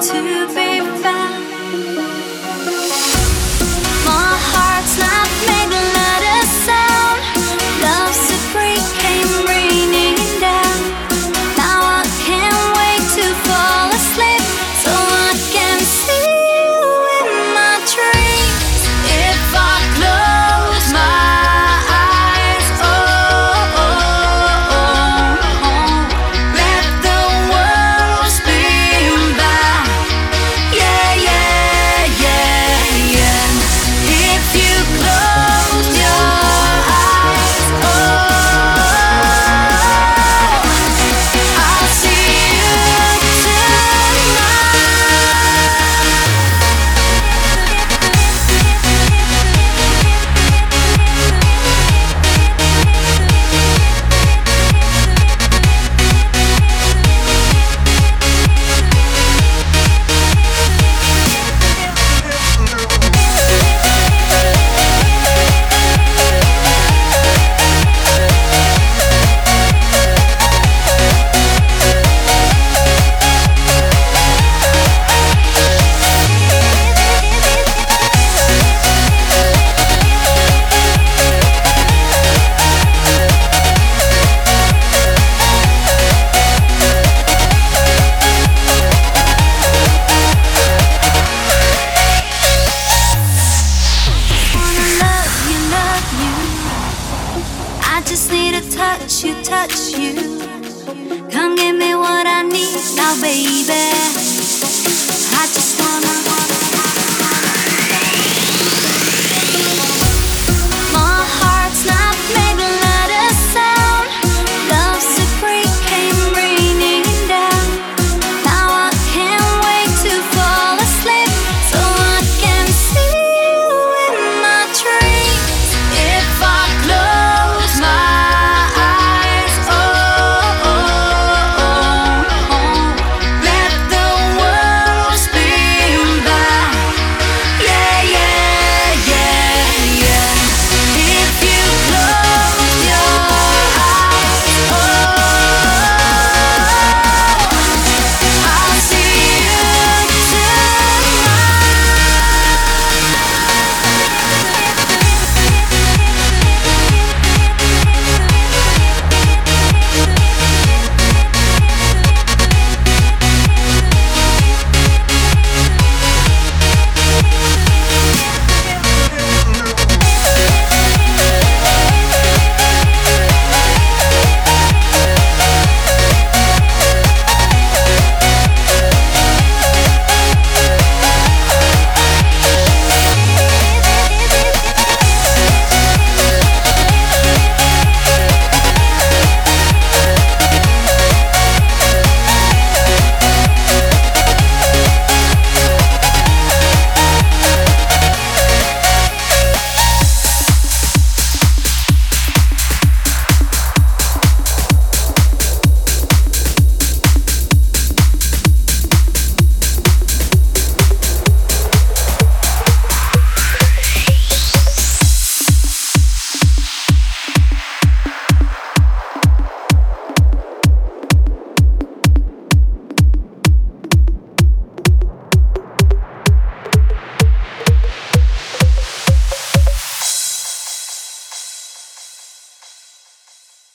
to just need a touch, you touch you. Come give me what I need now, baby.